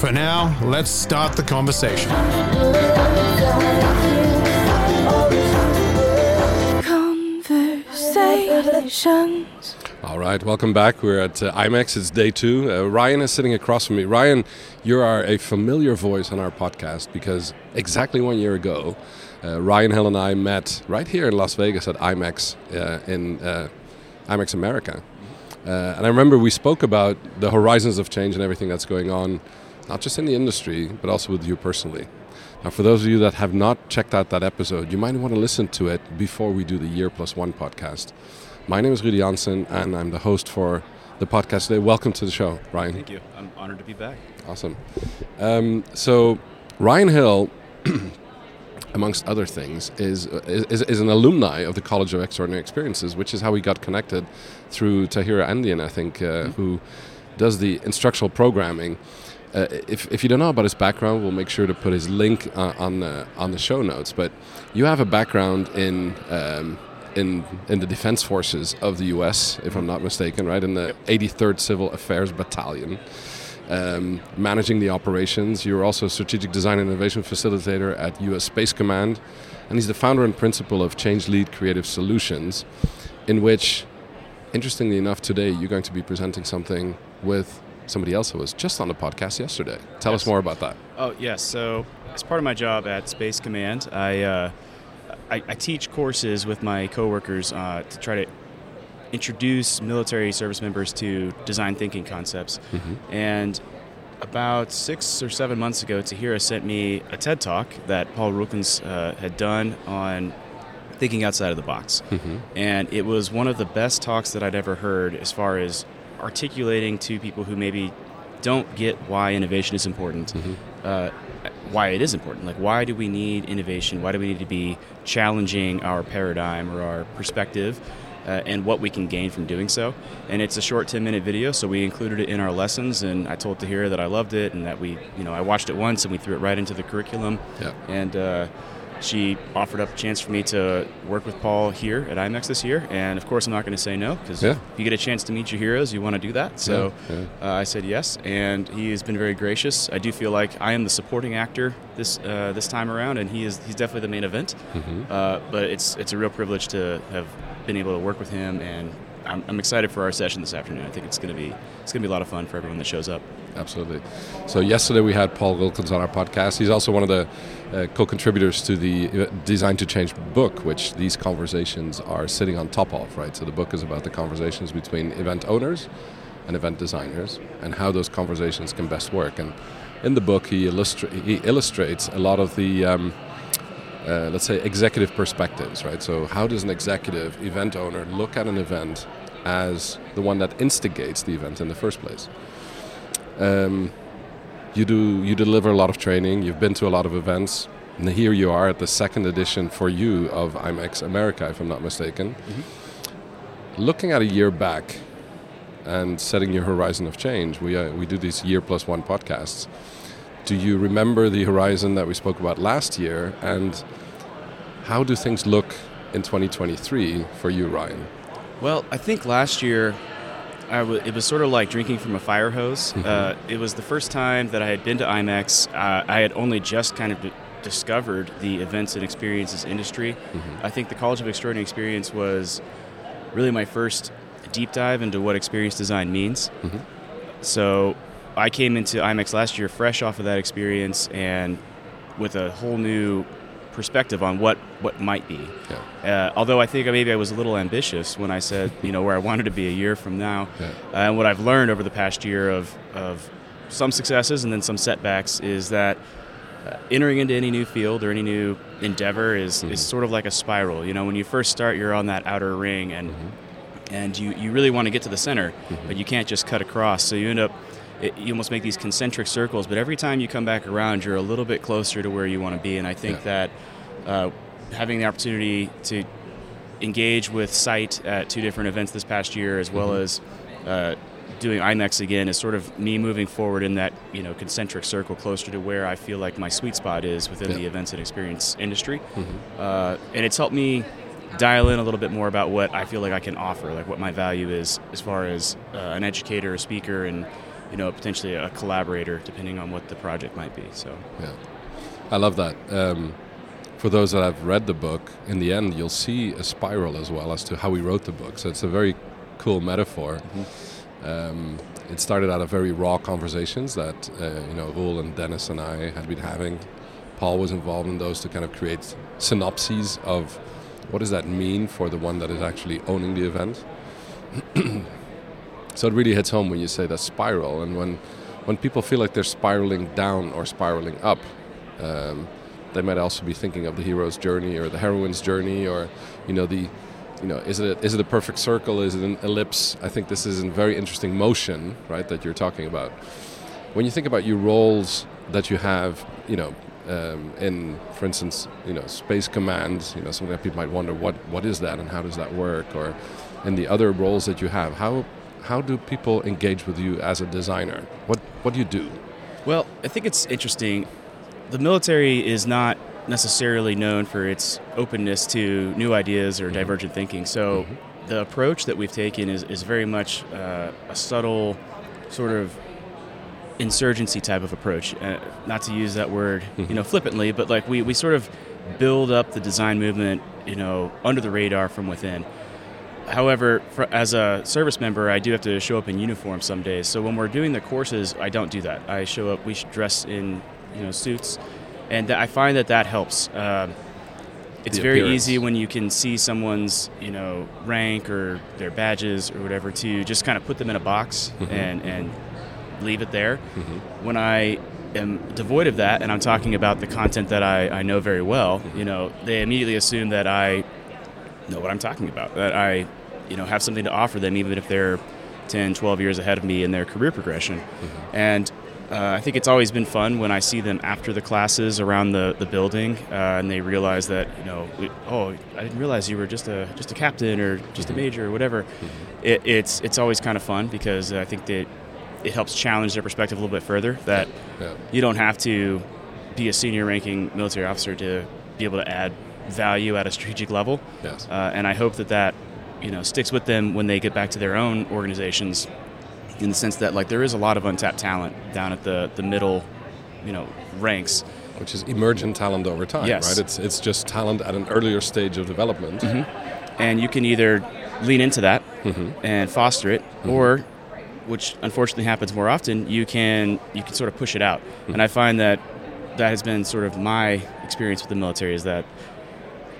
For now, let's start the conversation. Conversations. All right, welcome back. We're at uh, IMEX. It's day two. Uh, Ryan is sitting across from me. Ryan, you are a familiar voice on our podcast because exactly one year ago, uh, Ryan Hill and I met right here in Las Vegas at IMEX uh, in uh, IMEX America. Uh, and I remember we spoke about the horizons of change and everything that's going on not just in the industry, but also with you personally. Now, for those of you that have not checked out that episode, you might want to listen to it before we do the Year Plus One podcast. My name is Ruud Janssen, and I'm the host for the podcast today. Welcome to the show, Ryan. Thank you. I'm honored to be back. Awesome. Um, so, Ryan Hill, amongst other things, is, is, is an alumni of the College of Extraordinary Experiences, which is how we got connected through Tahira Endean, I think, uh, mm-hmm. who does the instructional programming. Uh, if, if you don't know about his background, we'll make sure to put his link uh, on the on the show notes. But you have a background in um, in in the defense forces of the U.S., if I'm not mistaken, right? In the 83rd Civil Affairs Battalion, um, managing the operations. You're also a strategic design and innovation facilitator at U.S. Space Command, and he's the founder and principal of Change Lead Creative Solutions, in which, interestingly enough, today you're going to be presenting something with somebody else who was just on the podcast yesterday. Tell yes. us more about that. Oh yes. So as part of my job at Space Command, I uh, I, I, teach courses with my coworkers uh, to try to introduce military service members to design thinking concepts. Mm-hmm. And about six or seven months ago, Tahira sent me a TED talk that Paul Rulkens uh, had done on thinking outside of the box. Mm-hmm. And it was one of the best talks that I'd ever heard as far as articulating to people who maybe don't get why innovation is important, mm-hmm. uh, why it is important. Like, why do we need innovation? Why do we need to be challenging our paradigm or our perspective? Uh, and what we can gain from doing so. And it's a short 10 minute video, so we included it in our lessons. And I told Tahira that I loved it and that we, you know, I watched it once and we threw it right into the curriculum. Yeah. And, uh, she offered up a chance for me to work with Paul here at IMEX this year, and of course I'm not going to say no because yeah. if you get a chance to meet your heroes, you want to do that. So yeah, yeah. Uh, I said yes, and he has been very gracious. I do feel like I am the supporting actor this uh, this time around, and he is he's definitely the main event. Mm-hmm. Uh, but it's it's a real privilege to have been able to work with him and I'm, I'm, excited for our session this afternoon. I think it's going to be it's going to be a lot of fun for everyone that shows up. Absolutely. So yesterday we had Paul Rulkens on our podcast. He's also one of the uh, co-contributors to the uh, Design to Change book, which these conversations are sitting on top of. Right. So the book is about the conversations between event owners and event designers and how those conversations can best work. And in the book, he, he illustrates a lot of the um, uh, let's say executive perspectives, right? So how does an executive event owner look at an event as the one that instigates the event in the first place? Um, you do you deliver a lot of training. You've been to a lot of events, and here you are at the second edition for you of IMEX America, if I'm not mistaken. Mm-hmm. Looking at a year back and setting your horizon of change, we uh, we do these year plus one podcasts do you remember the horizon that we spoke about last year? And how do things look in 2023 for you, Ryan? Well, I think last year w- it was sort of like drinking from a fire hose. Mm-hmm. Uh, it was the first time that I had been to IMEX. Uh, I had only just kind of d- discovered the events and experiences industry. Mm-hmm. I think the College of Extraordinary Experience was really my first deep dive into what experience design means. Mm-hmm. So I came into IMEX last year fresh off of that experience and with a whole new perspective on what what might be. Yeah. Uh, although I think maybe I was a little ambitious when I said you know where I wanted to be a year from now, yeah. uh, and what I've learned over the past year of of some successes and then some setbacks is that uh, entering into any new field or any new endeavor is, Mm-hmm. is sort of like a spiral. You know, when you first start, you're on that outer ring and Mm-hmm. and you, you really want to get to the center, but you can't just cut across. So you end up, it, you almost make these concentric circles. But every time you come back around, you're a little bit closer to where you want to be. And I think Yeah. that uh, having the opportunity to engage with site at two different events this past year, as well Mm-hmm. as uh, doing IMEX again, is sort of me moving forward in that you know concentric circle closer to where I feel like my sweet spot is within Yeah. the events and experience industry. Mm-hmm. Uh, and it's helped me dial in a little bit more about what I feel like I can offer, like what my value is as far as uh, an educator, a speaker, and you know potentially a collaborator, depending on what the project might be. So. Yeah, I love that. Um, for those that have read the book, in the end, you'll see a spiral as well as to how we wrote the book. So it's a very cool metaphor. Um, it started out of very raw conversations that uh, you know Roel and Dennis and I had been having. Paul was involved in those to kind of create synopses of what does that mean for the one that is actually owning the event. so it really hits home when you say that spiral, and when when people feel like they're spiraling down or spiraling up, um, they might also be thinking of the hero's journey or the heroine's journey, or you know the you know is it a, is it a perfect circle? Is it an ellipse? I think this is a very interesting motion, right? That you're talking about. When you think about your roles that you have, you know, um, in, for instance, you know, Space Command, you know, something that people might wonder, what what is that and how does that work? Or in the other roles that you have, how how do people engage with you as a designer? What what do you do? Well, I think it's interesting. The military is not necessarily known for its openness to new ideas or divergent thinking. So the approach that we've taken is, is very much uh, a subtle sort of insurgency type of approach. Uh, not to use that word, you know, flippantly, but like we, we sort of build up the design movement, you know, under the radar from within. However, for, as a service member, I do have to show up in uniform some days. So when we're doing the courses, I don't do that. I show up. We dress in, you know, suits, and th- I find that that helps. Um, it's very appearance. easy when you can see someone's, you know, rank or their badges or whatever to just kind of put them in a box mm-hmm. and and leave it there. Mm-hmm. When I am devoid of that, and I'm talking about the content that I, I know very well, mm-hmm. you know, they immediately assume that I know what I'm talking about. That I, you know, have something to offer them, even if they're 10, 12 years ahead of me in their career progression. And uh, I think it's always been fun when I see them after the classes around the, the building, uh, and they realize that you know, we, oh, I didn't realize you were just a just a captain or just a major or whatever. It, it's it's always kind of fun because I think that it helps challenge their perspective a little bit further. That Yeah. you don't have to be a senior ranking military officer to be able to add value at a strategic level. Yes. Uh, and I hope that that you know sticks with them when they get back to their own organizations, in the sense that like there is a lot of untapped talent down at the the middle, you know, ranks. Which is emergent talent over time, Yes. right? It's it's just talent at an earlier stage of development. mm-hmm. and you can either lean into that Mm-hmm. and foster it, or, which unfortunately happens more often, you can you can sort of push it out. Mm-hmm. And I find that that has been sort of my experience with the military is that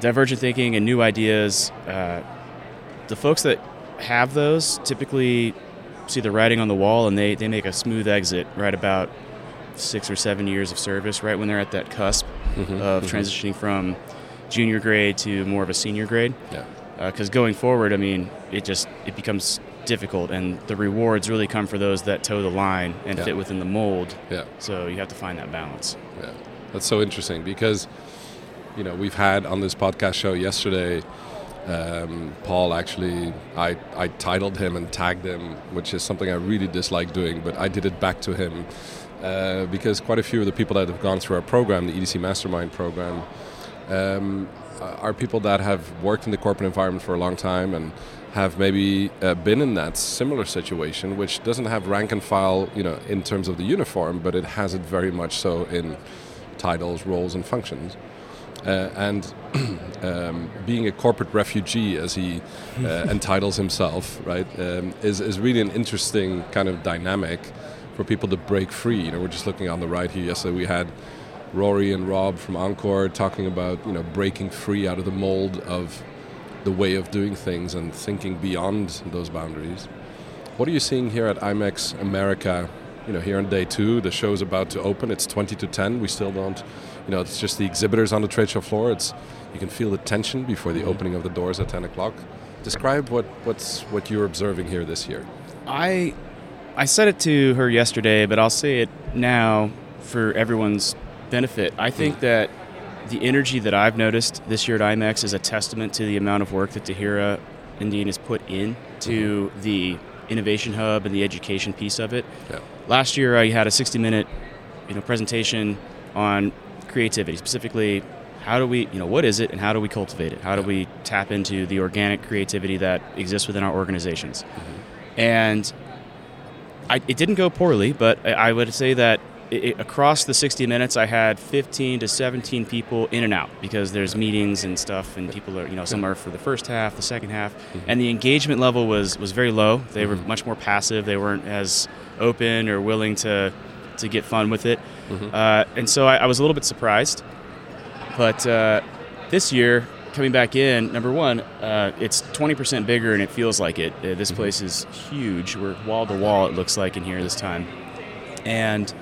divergent thinking and new ideas, uh, the folks that have those typically see the writing on the wall and they, they make a smooth exit right about six or seven years of service, right when they're at that cusp mm-hmm, of mm-hmm. transitioning from junior grade to more of a senior grade Yeah. Uh, because going forward, I mean, it just it becomes difficult, and the rewards really come for those that toe the line and Yeah. fit within the mold. Yeah. So you have to find that balance. Yeah, that's so interesting because you know we've had on this podcast show yesterday. Um, Paul actually, I, I titled him and tagged him, which is something I really dislike doing, but I did it back to him uh, because quite a few of the people that have gone through our program, the EDC Mastermind program, um, are people that have worked in the corporate environment for a long time and have maybe uh, been in that similar situation, which doesn't have rank and file, you know, in terms of the uniform, but it has it very much so in titles, roles, and functions. Uh, and um, being a corporate refugee, as he uh, entitles himself, right, um, is, is really an interesting kind of dynamic for people to break free. You know, we're just looking on the right here. Yesterday we had Rory and Rob from Encore talking about you know breaking free out of the mold of the way of doing things and thinking beyond those boundaries. What are you seeing here at IMEX America? You know, here on day two, the show's about to open. It's 20 to 10. We still don't, you know, it's just the exhibitors on the trade show floor. It's you can feel the tension before the opening of the doors at 10 o'clock. Describe what what's what you're observing here this year. I I said it to her yesterday, but I'll say it now for everyone's benefit. I think Mm. that the energy that I've noticed this year at IMEX is a testament to the amount of work that Tahira Endean has put in to the innovation hub and the education piece of it. Yeah. Last year, I had a 60-minute, you know, presentation on creativity, specifically how do we, you know, what is it and how do we cultivate it? How do we tap into the organic creativity that exists within our organizations? Mm-hmm. And I, it didn't go poorly, but I, I would say that it, across the 60 minutes, I had 15 to 17 people in and out because there's meetings and stuff, and people are, you know, some are for the first half, the second half, and the engagement level was was very low. They were much more passive. They weren't as open or willing to to get fun with it, uh, and so I, I was a little bit surprised. But uh, this year, coming back in, number one, uh, it's 20% bigger and it feels like it. Uh, this place is huge. We're wall to wall, it looks like, in here this time. And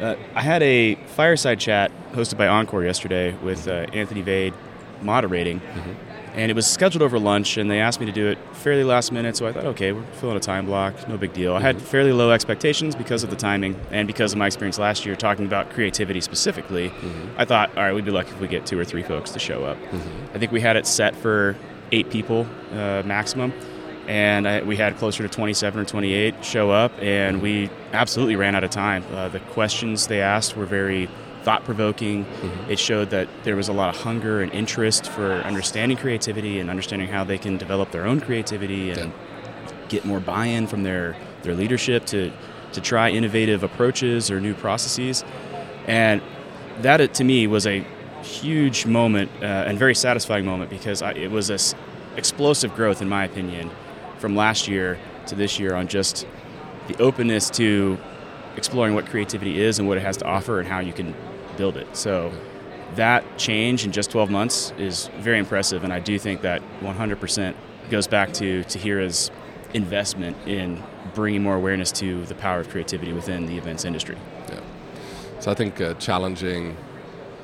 uh, I had a fireside chat hosted by Encore yesterday with uh, Anthony Vade moderating. And it was scheduled over lunch, and they asked me to do it fairly last minute. So I thought, okay, we're filling a time block, no big deal. I had fairly low expectations because of the timing and because of my experience last year talking about creativity specifically. I thought, all right, we'd be lucky if we get two or three folks to show up. I think we had it set for eight people uh, maximum, and I, we had closer to 27 or 28 show up, and we absolutely ran out of time. Uh, the questions they asked were very thought provoking. It showed that there was a lot of hunger and interest for understanding creativity and understanding how they can develop their own creativity and get more buy-in from their, their leadership to, to try innovative approaches or new processes. And that, to me, was a huge moment uh, and very satisfying moment because I, it was this explosive growth, in my opinion, from last year to this year on just the openness to exploring what creativity is and what it has to offer and how you can build it. So that change in just 12 months is very impressive, and I do think that 100% goes back to Tahira's investment in bringing more awareness to the power of creativity within the events industry. Yeah. So I think uh, challenging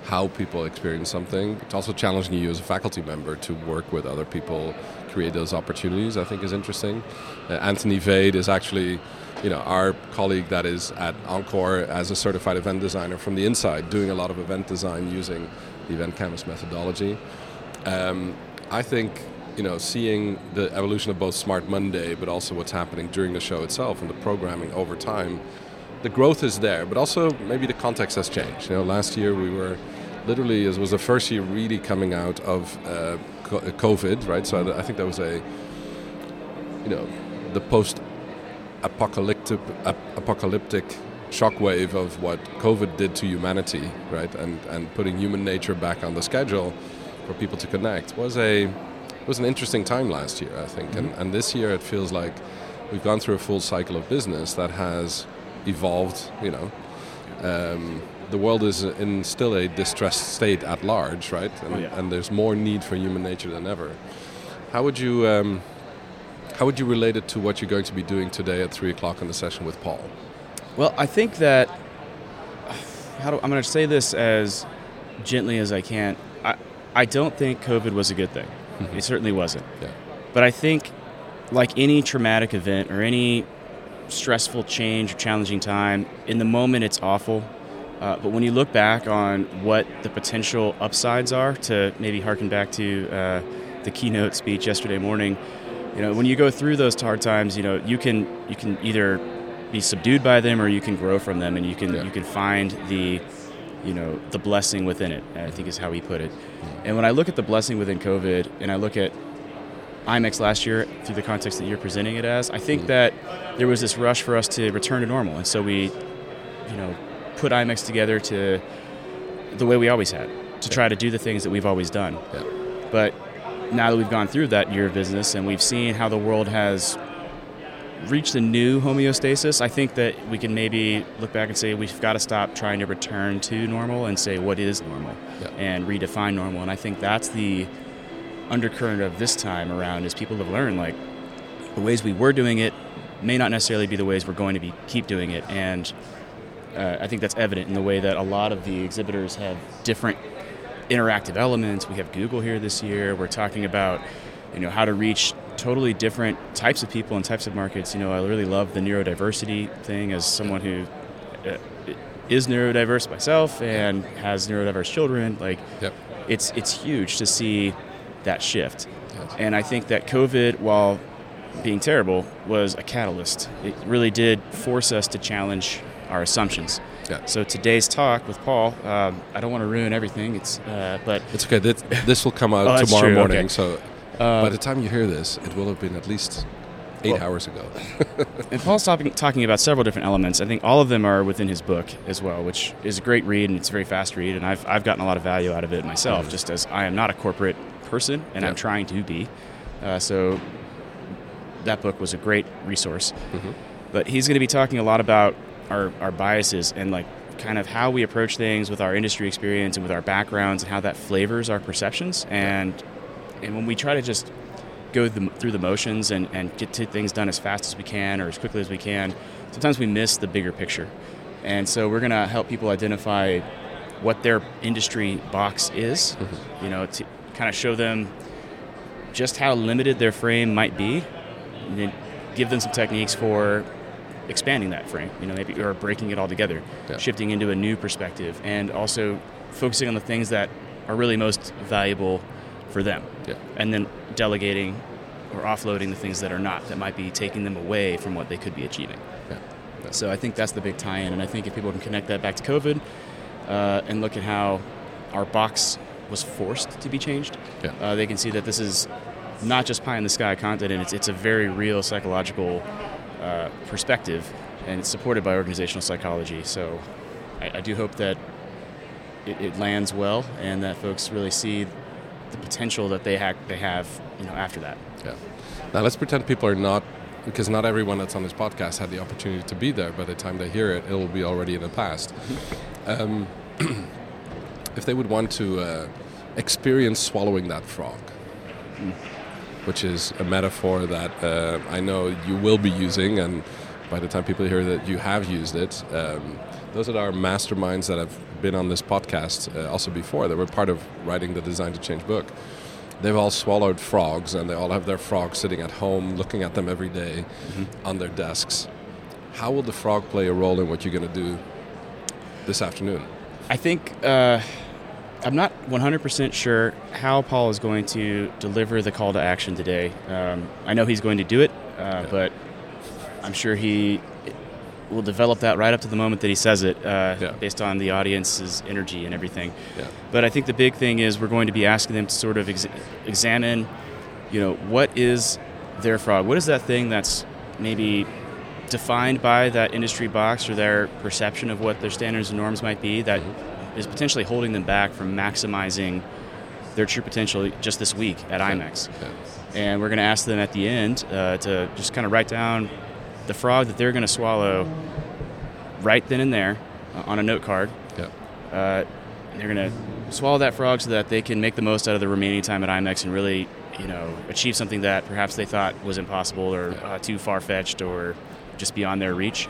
how people experience something, it's also challenging you as a faculty member to work with other people, create those opportunities. I think is interesting. Uh, Anthony Vade is actually, you know, our colleague that is at Encore as a certified event designer from the inside, doing a lot of event design using the Event Canvas methodology. Um, I think you know seeing the evolution of both Smart Monday, but also what's happening during the show itself and the programming over time. The growth is there, but also maybe the context has changed. You know, last year we were literally it was the first year really coming out of uh, COVID, right? So I I think that was a you know the post apocalyptic ap- apocalyptic shockwave of what COVID did to humanity, right? And and putting human nature back on the schedule for people to connect was a was an interesting time last year, I think. And and this year it feels like we've gone through a full cycle of business that has evolved. You know, um, the world is in still a distressed state at large, right? And, Oh, yeah. and there's more need for human nature than ever. How would you um, how would you relate it to what you're going to be doing today at three o'clock in the session with Paul? Well, I think that how do, I'm going to say this as gently as I can. I, I don't think COVID was a good thing. It certainly wasn't. Yeah. But I think, like any traumatic event or any stressful change or challenging time, in the moment it's awful. Uh, but when you look back on what the potential upsides are, to maybe harken back to uh, the keynote speech yesterday morning, you know, when you go through those hard times, you know, you can you can either be subdued by them or you can grow from them, and you can Yeah. you can find the you know the blessing within it. I think is how he put it. And when I look at the blessing within COVID, and I look at IMEX last year through the context that you're presenting it as, I think that there was this rush for us to return to normal, and so we, you know, put IMEX together to the way we always had to try to do the things that we've always done. Yeah. But now that we've gone through that year of business and we've seen how the world has reached a new homeostasis, I think that we can maybe look back and say we've got to stop trying to return to normal and say what is normal Yeah. and redefine normal. And I think that's the undercurrent of this time around is people have learned like the ways we were doing it may not necessarily be the ways we're going to be keep doing it. And uh, I think that's evident in the way that a lot of the exhibitors have different interactive elements. We have Google here this year. We're talking about you know how to reach totally different types of people and types of markets. You know, I really love the neurodiversity thing as someone who uh, is neurodiverse myself and has neurodiverse children. Like, Yep. it's it's huge to see that shift. Yes. And I think that COVID, while being terrible, was a catalyst. It really did force us to challenge our assumptions. Yeah. So today's talk with Paul, um, I don't want to ruin everything. It's uh, but It's okay. This, this will come out Oh, tomorrow true, morning. okay. So uh, by the time you hear this, it will have been at least eight Well- hours ago. And Paul's talking, talking about several different elements. I think all of them are within his book as well, which is a great read and it's a very fast read. And I've, I've gotten a lot of value out of it myself, just as I am not a corporate person and I'm trying to be. Uh, so that book was a great resource. But he's going to be talking a lot about our, our biases and like kind of how we approach things with our industry experience and with our backgrounds and how that flavors our perceptions. And and when we try to just go the, through the motions and, and get to things done as fast as we can or as quickly as we can, sometimes we miss the bigger picture. And so we're going to help people identify what their industry box is, mm-hmm. you know, to kind of show them just how limited their frame might be, and then give them some techniques for expanding that frame, you know, maybe or breaking it all together, Yeah. shifting into a new perspective, and also focusing on the things that are really most valuable for them Yeah. and then delegating or offloading the things that are not that might be taking them away from what they could be achieving. Yeah. So I think that's the big tie-in, and I think if people can connect that back to COVID uh, and look at how our box was forced to be changed, Yeah. uh, they can see that this is not just pie in the sky content, and it's it's a very real psychological uh, perspective, and it's supported by organizational psychology. So I, I do hope that it, it lands well, and that folks really see the potential that they ha- they have, you know, after that. Yeah. Now let's pretend people are not, because not everyone that's on this podcast had the opportunity to be there. By the time they hear it, it will be already in the past. Um, if they would want to uh, experience swallowing that frog, which is a metaphor that uh, I know you will be using, and by the time people hear that you have used it, um, those are our masterminds that have been on this podcast uh, also before. that were part of writing the Design to Change book. They've all swallowed frogs, and they all have their frogs sitting at home, looking at them every day on their desks. How will the frog play a role in what you're going to do this afternoon? I think uh, I'm not 100% sure how Paul is going to deliver the call to action today. Um, I know he's going to do it, uh, but I'm sure he will develop that right up to the moment that he says it, uh, Yeah. based on the audience's energy and everything. Yeah. But I think the big thing is we're going to be asking them to sort of ex- examine, you know, what is their frog? What is that thing that's maybe defined by that industry box or their perception of what their standards and norms might be that is potentially holding them back from maximizing their true potential just this week at IMEX? And we're going to ask them at the end uh, to just kind of write down the frog that they're going to swallow right then and there uh, on a note card Yeah. uh, they're going to swallow that frog so that they can make the most out of the remaining time at IMEX and really, you know, achieve something that perhaps they thought was impossible or uh, too far fetched or just beyond their reach.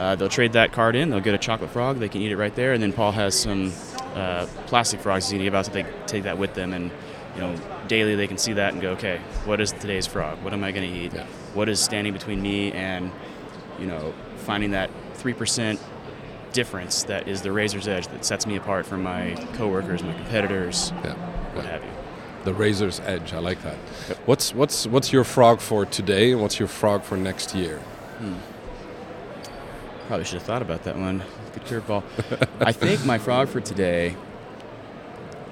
Uh, they'll trade that card in. They'll get a chocolate frog. They can eat it right there. And then Paul has some uh, plastic frogs he's going to give out so they take that with them. And you know, daily they can see that and go, okay, what is today's frog? What am I going to eat? Yeah. What is standing between me and, you know, finding that three percent difference that is the razor's edge that sets me apart from my coworkers, my competitors, Yeah. what yeah. have you. The razor's edge. I like that. What's what's what's your frog for today, and what's your frog for next year? Probably should have thought about that one. Good curveball. I think my frog for today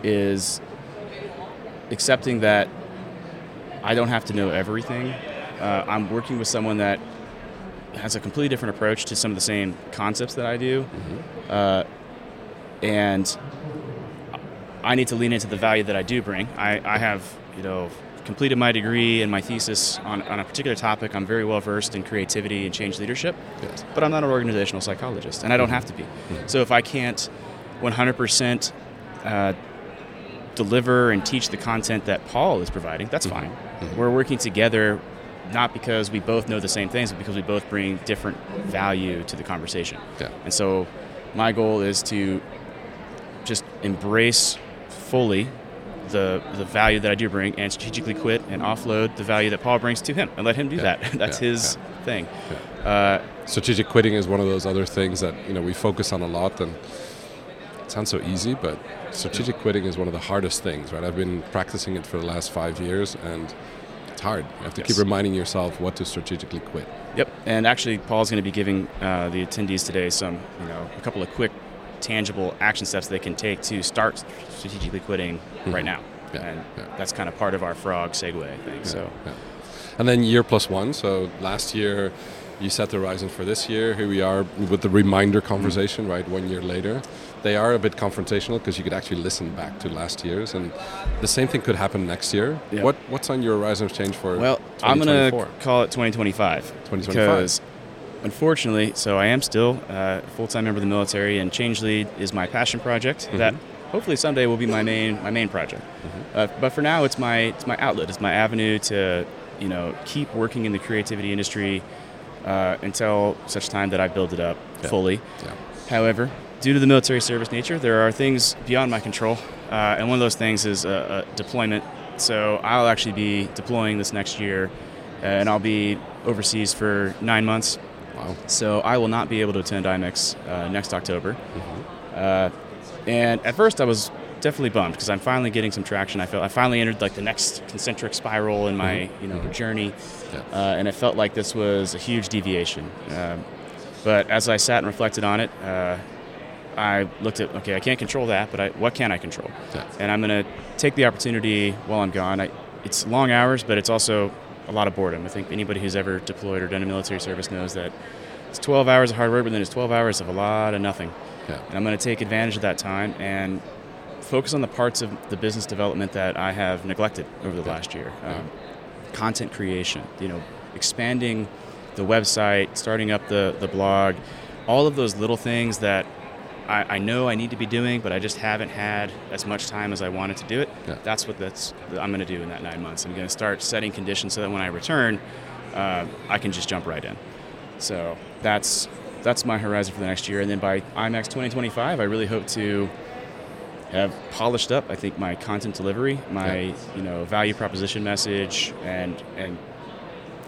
is accepting that I don't have to know everything. Uh, I'm working with someone that has a completely different approach to some of the same concepts that I do, uh, and I need to lean into the value that I do bring. I, I have, you know, completed my degree and my thesis on, on a particular topic. I'm very well versed in creativity and change leadership Yes. but I'm not an organizational psychologist, and I don't mm-hmm. have to be. Mm-hmm. So if I can't 100% uh, deliver and teach the content that Paul is providing, that's mm-hmm. fine. We're working together not because we both know the same things, but because we both bring different value to the conversation. Yeah. And so, my goal is to just embrace fully the the value that I do bring, and strategically quit and offload the value that Paul brings to him, and let him do Yeah. that. That's Yeah. his thing. Uh, strategic quitting is one of those other things that you know we focus on a lot and it sounds so easy but strategic quitting is one of the hardest things right i've been practicing it for the last five years and it's hard you have to keep reminding yourself what to strategically quit Yep, and actually, Paul's going to be giving uh, the attendees today some, you know, a couple of quick, tangible action steps they can take to start strategically quitting right now. Mm-hmm. Yeah, And yeah. that's kind of part of our frog segue, I think. So, Yeah. and then year plus one so last year you set the horizon for this year here we are with the reminder conversation right one year later they are a bit confrontational because you could actually listen back to last year's and the same thing could happen next year what what's on your horizon of change for well, I'm going to call it 2025. 2025. Because, unfortunately, so I am still uh, a full-time member of the military, and Change Lead is my passion project Mm-hmm. that hopefully someday will be my main my main project. Mm-hmm. Uh, but for now, it's my it's my outlet. It's my avenue to you know keep working in the creativity industry uh, until such time that I build it up Yeah. fully. Yeah. However, due to the military service nature, there are things beyond my control, uh, and one of those things is deployment. So I'll actually be deploying this next year, uh, and I'll be overseas for nine months. Wow So I will not be able to attend IMEX uh, next October. Uh, and at first, I was definitely bummed because I'm finally getting some traction. I felt I finally entered like the next concentric spiral in my you know journey, Yeah. uh, and it felt like this was a huge deviation. Um, but as I sat and reflected on it, uh, I looked at okay, I can't control that, but I, what can I control? Yeah. And I'm going to take the opportunity while I'm gone. I, it's long hours, but it's also a lot of boredom. I think anybody who's ever deployed or done a military service knows that it's 12 hours of hard work, but then it's 12 hours of a lot of nothing. Yeah. And I'm going to take advantage of that time and focus on the parts of the business development that I have neglected over the last year. Um, content creation, you know, expanding the website, starting up the, the blog, all of those little things that I, I know I need to be doing, but I just haven't had as much time as I wanted to do it. Yeah. That's what that's I'm going to do in that nine months. I'm going to start setting conditions so that when I return, uh, I can just jump right in. So that's that's my horizon for the next year, and then by IMEX 2025, I really hope to have polished up. I think my content delivery, my Yeah. you know value proposition message, and and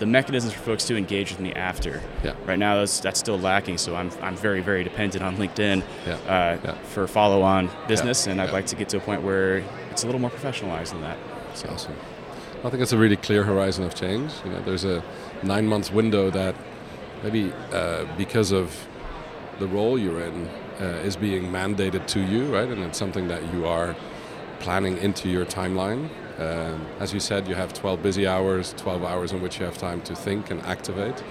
the mechanisms for folks to engage with me after. Yeah. Right now, that's, that's still lacking. So I'm, I'm very very dependent on LinkedIn Yeah. uh, Yeah. for follow on business, and I'd like to get to a point where it's a little more professionalized than that. That's awesome. I think it's a really clear horizon of change. You know, there's a nine months window that maybe uh, because of the role you're in uh, is being mandated to you, right? And it's something that you are planning into your timeline. Um, as you said, you have 12 busy hours, 12 hours in which you have time to think and activate.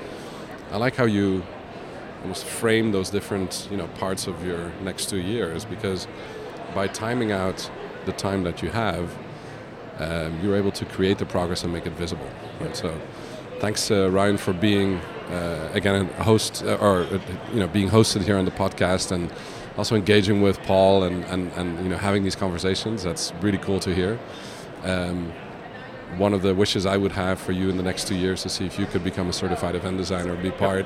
I like how you almost frame those different, you know, parts of your next two years because by timing out the time that you have, um, you're able to create the progress and make it visible. Right? So, thanks, uh, Ryan, for being uh, again a host uh, or uh, you know being hosted here on the podcast and also engaging with Paul and, and, and you know having these conversations. That's really cool to hear. Um, one of the wishes I would have for you in the next two years to see if you could become a certified event designer, be part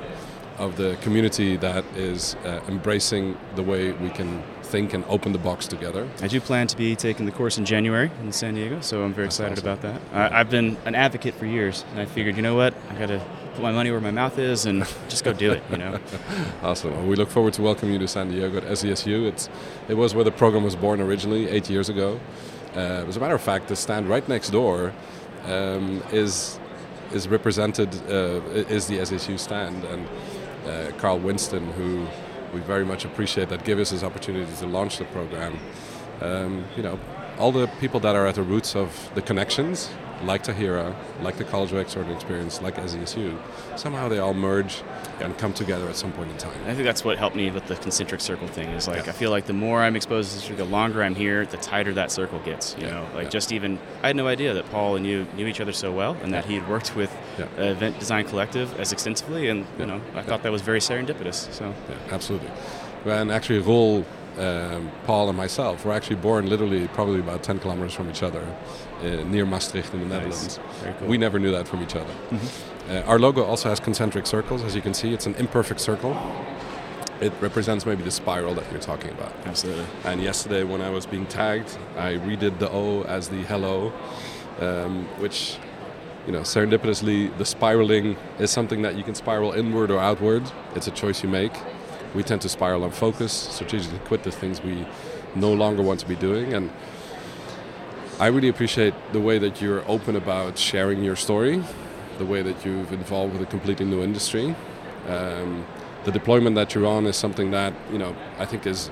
of the community that is uh, embracing the way we can think and open the box together. I do plan to be taking the course in January in San Diego, so I'm very That's excited awesome. about that. I, I've been an advocate for years, and I figured, you know what, I got to put my money where my mouth is and just go do it. You know, Awesome. Well, we look forward to welcoming you to San Diego at SDSU. It's, it was where the program was born originally, eight years ago. Uh, as a matter of fact, the stand right next door um, is is represented uh, is the SDSU stand, and uh, Carl Winston, who we very much appreciate that gave us this opportunity to launch the program. Um, you know, all the people that are at the roots of the connections, like Tahira, like the College of Extraordinary Experience, like SDSU, somehow they all merge and come together at some point in time. I think that's what helped me with the concentric circle thing. Is like Yeah. I feel like the more I'm exposed to this, the longer I'm here, the tighter that circle gets. You Yeah, know, like yeah. just even I had no idea that Paul and you knew each other so well, and that he had worked with Yeah. uh, Event Design Collective as extensively, and Yeah. you know, I thought that was very serendipitous. So Yeah, absolutely. And actually, Roel, um, Paul, and myself were actually born literally probably about 10 kilometers from each other uh, near Maastricht in the Netherlands. Very cool. We never knew that from each other. Uh, our logo also has concentric circles, as you can see. It's an imperfect circle. It represents maybe the spiral that you're talking about. Absolutely. And yesterday, when I was being tagged, I redid the O as the hello, um, which, you know, serendipitously, the spiraling is something that you can spiral inward or outward. It's a choice you make. We tend to spiral on focus, strategically quit the things we no longer want to be doing. And I really appreciate the way that you're open about sharing your story, the way that you've involved with a completely new industry. Um, the deployment that you're on is something that you know I think is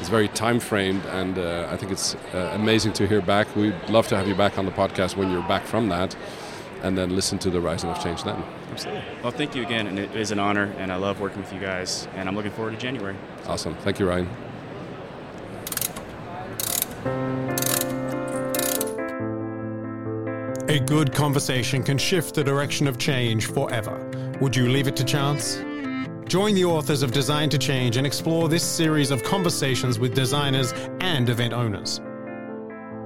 is very time framed, and uh, I think it's uh, amazing to hear back. We'd love to have you back on the podcast when you're back from that, and then listen to the Rising of Change then. Absolutely. Well, thank you again, and it is an honor, and I love working with you guys, and I'm looking forward to January. Awesome. Thank you, Ryan. A good conversation can shift the direction of change forever. Would you leave it to chance? Join the authors of Design to Change and explore this series of conversations with designers and event owners.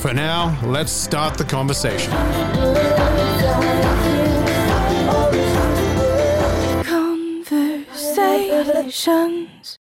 For now, let's start the conversation. Conversations.